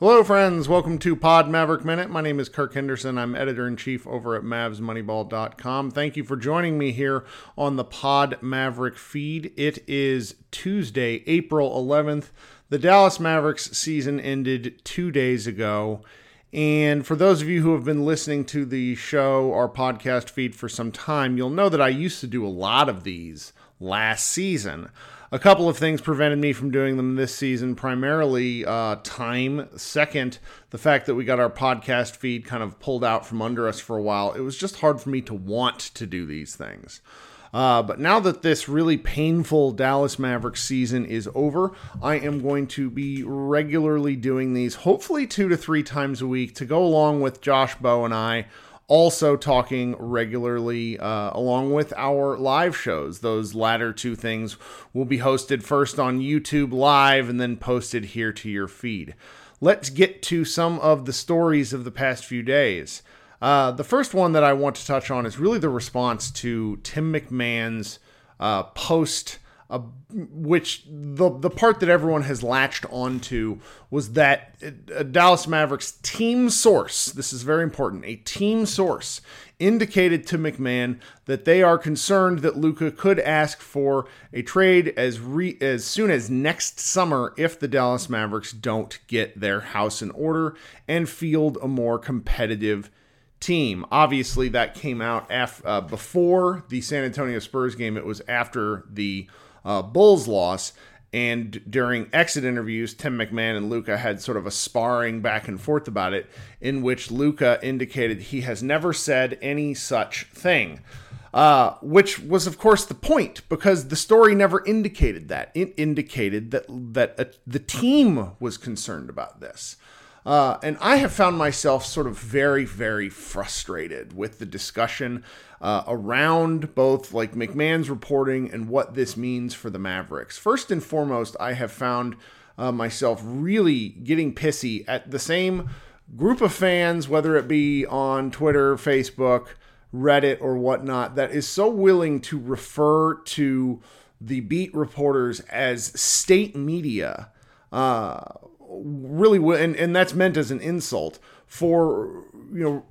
Hello, friends. Welcome to Pod Maverick Minute. My name is Kirk Henderson. I'm editor in chief over at MavsMoneyball.com. Thank you for joining me here on the Pod Maverick feed. It is Tuesday, April 11th. The Dallas Mavericks season ended two days ago. And for those of you who have been listening to the show, or podcast feed for some time, you'll know that I used to do a lot of these last season. A couple of things prevented me from doing them this season, primarily uh, time. Second, the fact that we got our podcast feed kind of pulled out from under us for a while. It was just hard for me to want to do these things. Uh, but now that this really painful Dallas Mavericks season is over, I am going to be regularly doing these, hopefully two to three times a week, to go along with Josh Bowe and I also talking regularly uh, along with our live shows. Those latter two things will be hosted first on YouTube Live and then posted here to your feed. Let's get to some of the stories of the past few days. Uh, the first one that I want to touch on is really the response to Tim MacMahon's uh, post uh, which the the part that everyone has latched onto was that uh, Dallas Mavericks team source. This is very important. A team source indicated to MacMahon that they are concerned that Luka could ask for a trade as re, as soon as next summer if the Dallas Mavericks don't get their house in order and field a more competitive team. Obviously, that came out af- uh, before the San Antonio Spurs game. It was after the uh, Bulls loss. And during exit interviews, Tim MacMahon and Luka had sort of a sparring back and forth about it, in which Luka indicated he has never said any such thing. Uh, which was, of course, the point because the story never indicated that. It indicated that that uh, the team was concerned about this. Uh, and I have found myself sort of very, very frustrated with the discussion uh, around both like MacMahon's reporting and what this means for the Mavericks. First and foremost, I have found uh, myself really getting pissy at the same group of fans, whether it be on Twitter, Facebook, Reddit, or whatnot, that is so willing to refer to the beat reporters as state media. Uh, really and, and that's meant as an insult for you know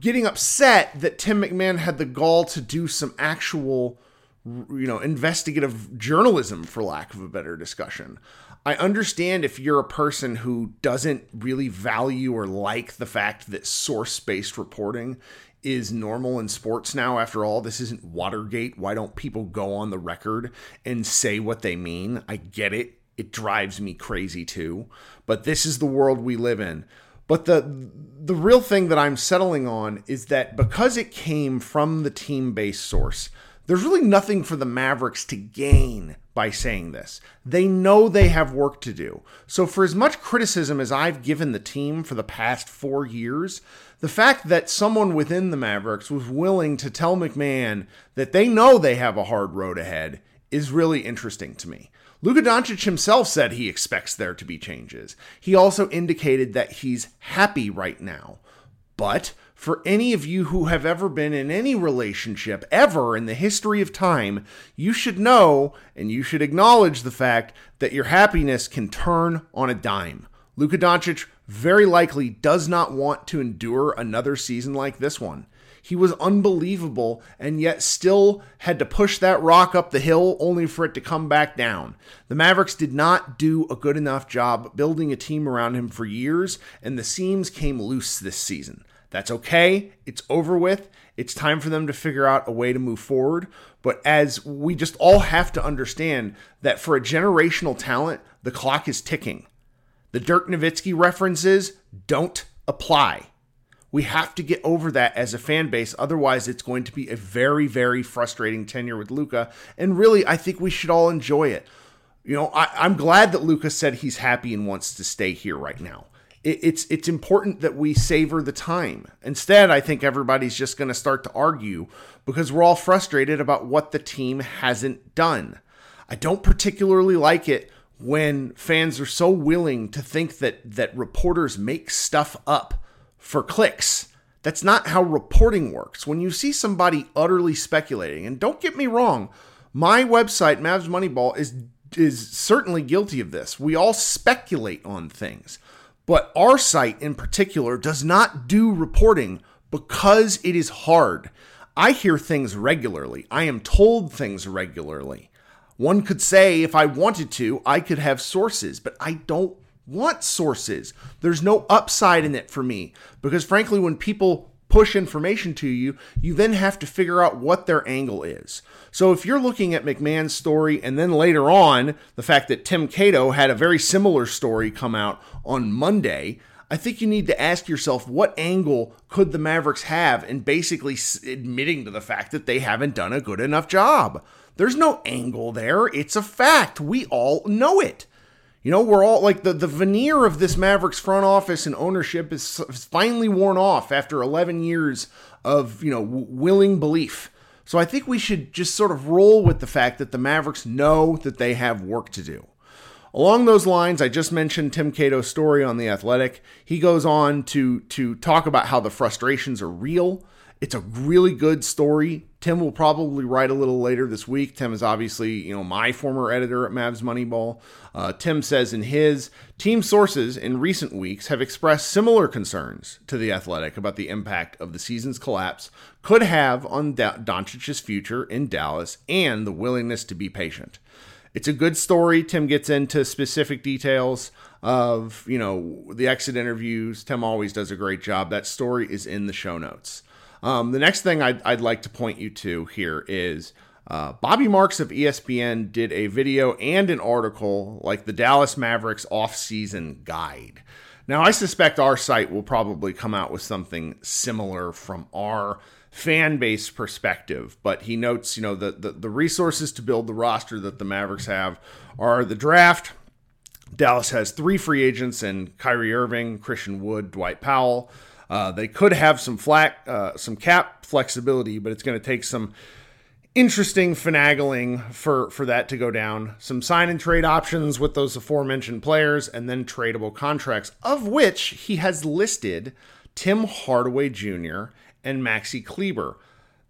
getting upset that Tim MacMahon had the gall to do some actual you know investigative journalism for lack of a better discussion I understand if you're a person who doesn't really value or like the fact that source based reporting is normal in sports now. After all, this isn't Watergate. Why don't people go on the record and say what they mean? I get it it drives me crazy too. But this is the world we live in. But the the real thing that I'm settling on is that because it came from the team-based source, there's really nothing for the Mavericks to gain by saying this. They know they have work to do. So for as much criticism as I've given the team for the past 4 years, the fact that someone within the Mavericks was willing to tell MacMahon that they know they have a hard road ahead is really interesting to me. Luka Doncic himself said he expects there to be changes. He also indicated that he's happy right now. But for any of you who have ever been in any relationship ever in the history of time, you should know and you should acknowledge the fact that your happiness can turn on a dime. Luka Doncic very likely does not want to endure another season like this one. He was unbelievable and yet still had to push that rock up the hill only for it to come back down. The Mavericks did not do a good enough job building a team around him for years, and the seams came loose this season. That's okay. It's over with. It's time for them to figure out a way to move forward. But as we just all have to understand that for a generational talent, the clock is ticking. The Dirk Nowitzki references don't apply. We have to get over that as a fan base. Otherwise, it's going to be a very, very frustrating tenure with Luka. And really, I think we should all enjoy it. You know, I, am glad that Luka said he's happy and wants to stay here right now. It, it's it's important that we savor the time. Instead, I think everybody's just going to start to argue because we're all frustrated about what the team hasn't done. I don't particularly like it when fans are so willing to think that that reporters make stuff up for clicks. That's not how reporting works. When you see somebody utterly speculating, and don't get me wrong, my website, Mavs Moneyball, is is certainly guilty of this. We all speculate on things. But our site in particular does not do reporting because it is hard. I hear things regularly. I am told things regularly. One could say if I wanted to, I could have sources, but I don't want sources. There's no upside in it for me because, frankly, when people push information to you, you then have to figure out what their angle is. So if you're looking at MacMahon's story and then later on the fact that Tim Cato had a very similar story come out on Monday, I think you need to ask yourself what angle could the Mavericks have in basically admitting to the fact that they haven't done a good enough job. There's no angle there. It's a fact. We all know it. You know, we're all like the, the veneer of this Mavericks front office and ownership is, finally worn off after 11 years of, you know, w- willing belief. So I think we should just sort of roll with the fact that the Mavericks know that they have work to do. Along those lines, I just mentioned Tim Cato's story on The Athletic. He goes on to, to talk about how the frustrations are real it's a really good story. Tim will probably write a little later this week. Tim is obviously, you know, my former editor at Mavs Moneyball. Uh, Tim says in his team sources in recent weeks have expressed similar concerns to the Athletic about the impact of the season's collapse could have on da- Doncic's future in Dallas and the willingness to be patient. It's a good story. Tim gets into specific details of, you know, the exit interviews. Tim always does a great job. That story is in the show notes. Um, the next thing I'd, I'd, like to point you to here is uh, Bobby Marks of ESPN did a video and an article like the Dallas Mavericks offseason guide. Now, I suspect our site will probably come out with something similar from our fan base perspective, but he notes, you know, the, the, the resources to build the roster that the Mavericks have are the draft. Dallas has three free agents and Kyrie Irving, Christian Wood, Dwight Powell. Uh, they could have some flat, uh, some cap flexibility, but it's going to take some interesting finagling for for that to go down. Some sign and trade options with those aforementioned players, and then tradable contracts, of which he has listed Tim Hardaway Jr. and Maxi Kleber.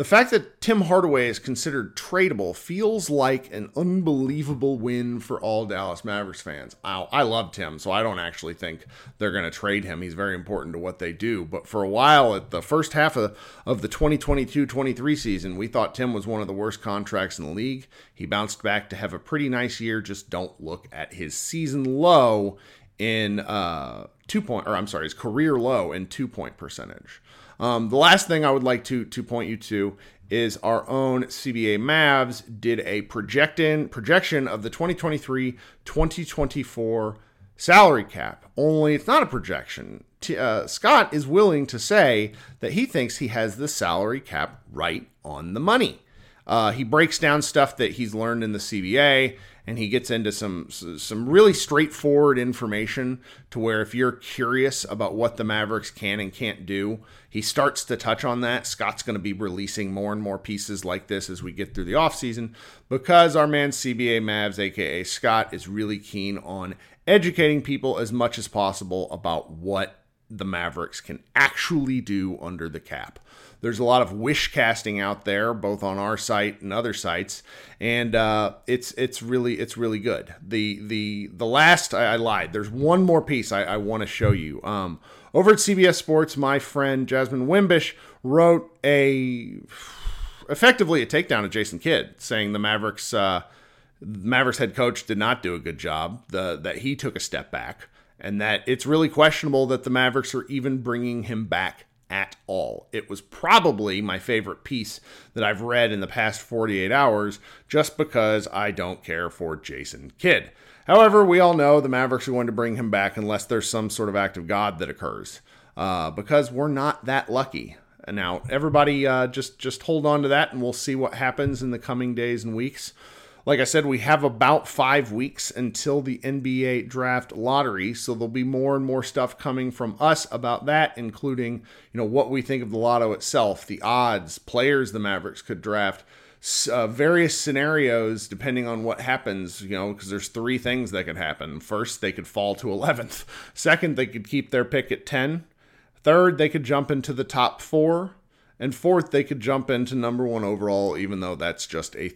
The fact that Tim Hardaway is considered tradable feels like an unbelievable win for all Dallas Mavericks fans. I, I love Tim, so I don't actually think they're going to trade him. He's very important to what they do. But for a while, at the first half of, of the 2022 23 season, we thought Tim was one of the worst contracts in the league. He bounced back to have a pretty nice year. Just don't look at his season low in uh, two point, or I'm sorry, his career low in two point percentage. Um, the last thing I would like to to point you to is our own CBA Mavs did a projection projection of the 2023-2024 salary cap. Only it's not a projection. T- uh, Scott is willing to say that he thinks he has the salary cap right on the money. Uh, he breaks down stuff that he's learned in the CBA and he gets into some some really straightforward information to where if you're curious about what the Mavericks can and can't do, he starts to touch on that. Scott's going to be releasing more and more pieces like this as we get through the offseason because our man CBA Mavs aka Scott is really keen on educating people as much as possible about what the Mavericks can actually do under the cap. There's a lot of wish casting out there, both on our site and other sites, and uh, it's it's really it's really good. The the the last I, I lied. There's one more piece I, I want to show you. Um, over at CBS Sports, my friend Jasmyn Wimbish wrote a effectively a takedown of Jason Kidd, saying the Mavericks uh, Mavericks head coach did not do a good job. The that he took a step back, and that it's really questionable that the Mavericks are even bringing him back at all. It was probably my favorite piece that I've read in the past 48 hours, just because I don't care for Jason Kidd. However, we all know the Mavericks are going to bring him back unless there's some sort of act of God that occurs, uh, because we're not that lucky. Now, everybody, uh, just just hold on to that, and we'll see what happens in the coming days and weeks. Like I said, we have about five weeks until the NBA draft lottery, so there'll be more and more stuff coming from us about that, including you know what we think of the lotto itself, the odds, players the Mavericks could draft, uh, various scenarios depending on what happens. You know, because there's three things that could happen. First, they could fall to 11th. Second, they could keep their pick at 10. Third, they could jump into the top four. And fourth, they could jump into number one overall, even though that's just a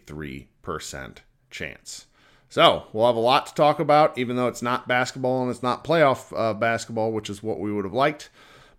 3% chance. So we'll have a lot to talk about, even though it's not basketball and it's not playoff uh, basketball, which is what we would have liked.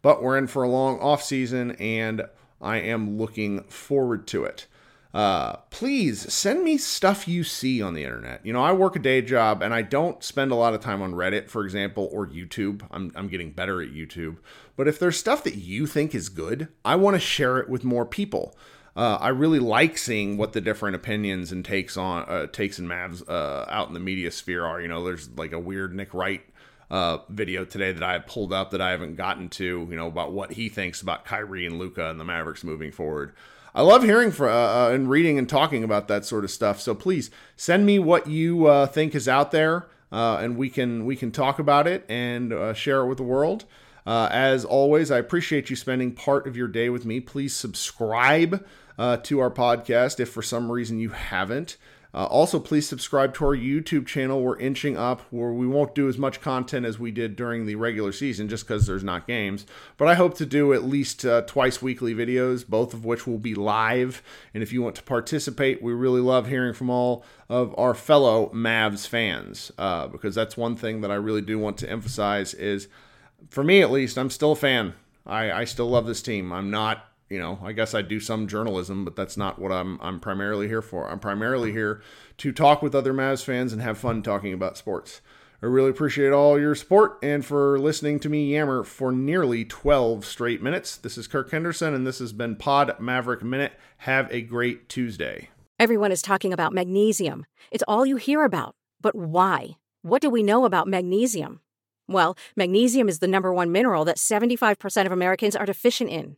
But we're in for a long off season, and I am looking forward to it uh, please send me stuff you see on the internet. You know, I work a day job and I don't spend a lot of time on Reddit, for example, or YouTube. I'm, I'm getting better at YouTube. But if there's stuff that you think is good, I want to share it with more people. Uh, I really like seeing what the different opinions and takes on uh, takes and Mavs uh, out in the media sphere are. You know, there's like a weird Nick Wright uh, video today that I pulled up that I haven't gotten to. You know, about what he thinks about Kyrie and Luka and the Mavericks moving forward. I love hearing for, uh, and reading and talking about that sort of stuff. So please send me what you think is out there, and we can we can talk about it and share it with the world. As always, I appreciate you spending part of your day with me. Please subscribe to our podcast if for some reason you haven't. Uh, also, please subscribe to our YouTube channel. We're inching up where we won't do as much content as we did during the regular season just because there's not games. But I hope to do at least uh, twice weekly videos, both of which will be live. And if you want to participate, we really love hearing from all of our fellow Mavs fans uh, because that's one thing that I really do want to emphasize is, for me at least, I'm still a fan. I, I still love this team. I'm not you know, I guess I do some journalism, but that's not what I'm I'm primarily here for. I'm primarily here to talk with other Mavs fans and have fun talking about sports. I really appreciate all your support and for listening to me yammer for nearly 12 straight minutes. This is Kirk Henderson, and this has been Pod Maverick Minute. Have a great Tuesday. Everyone is talking about magnesium. It's all you hear about. But why? What do we know about magnesium? Well, magnesium is the number one mineral that 75% of Americans are deficient in.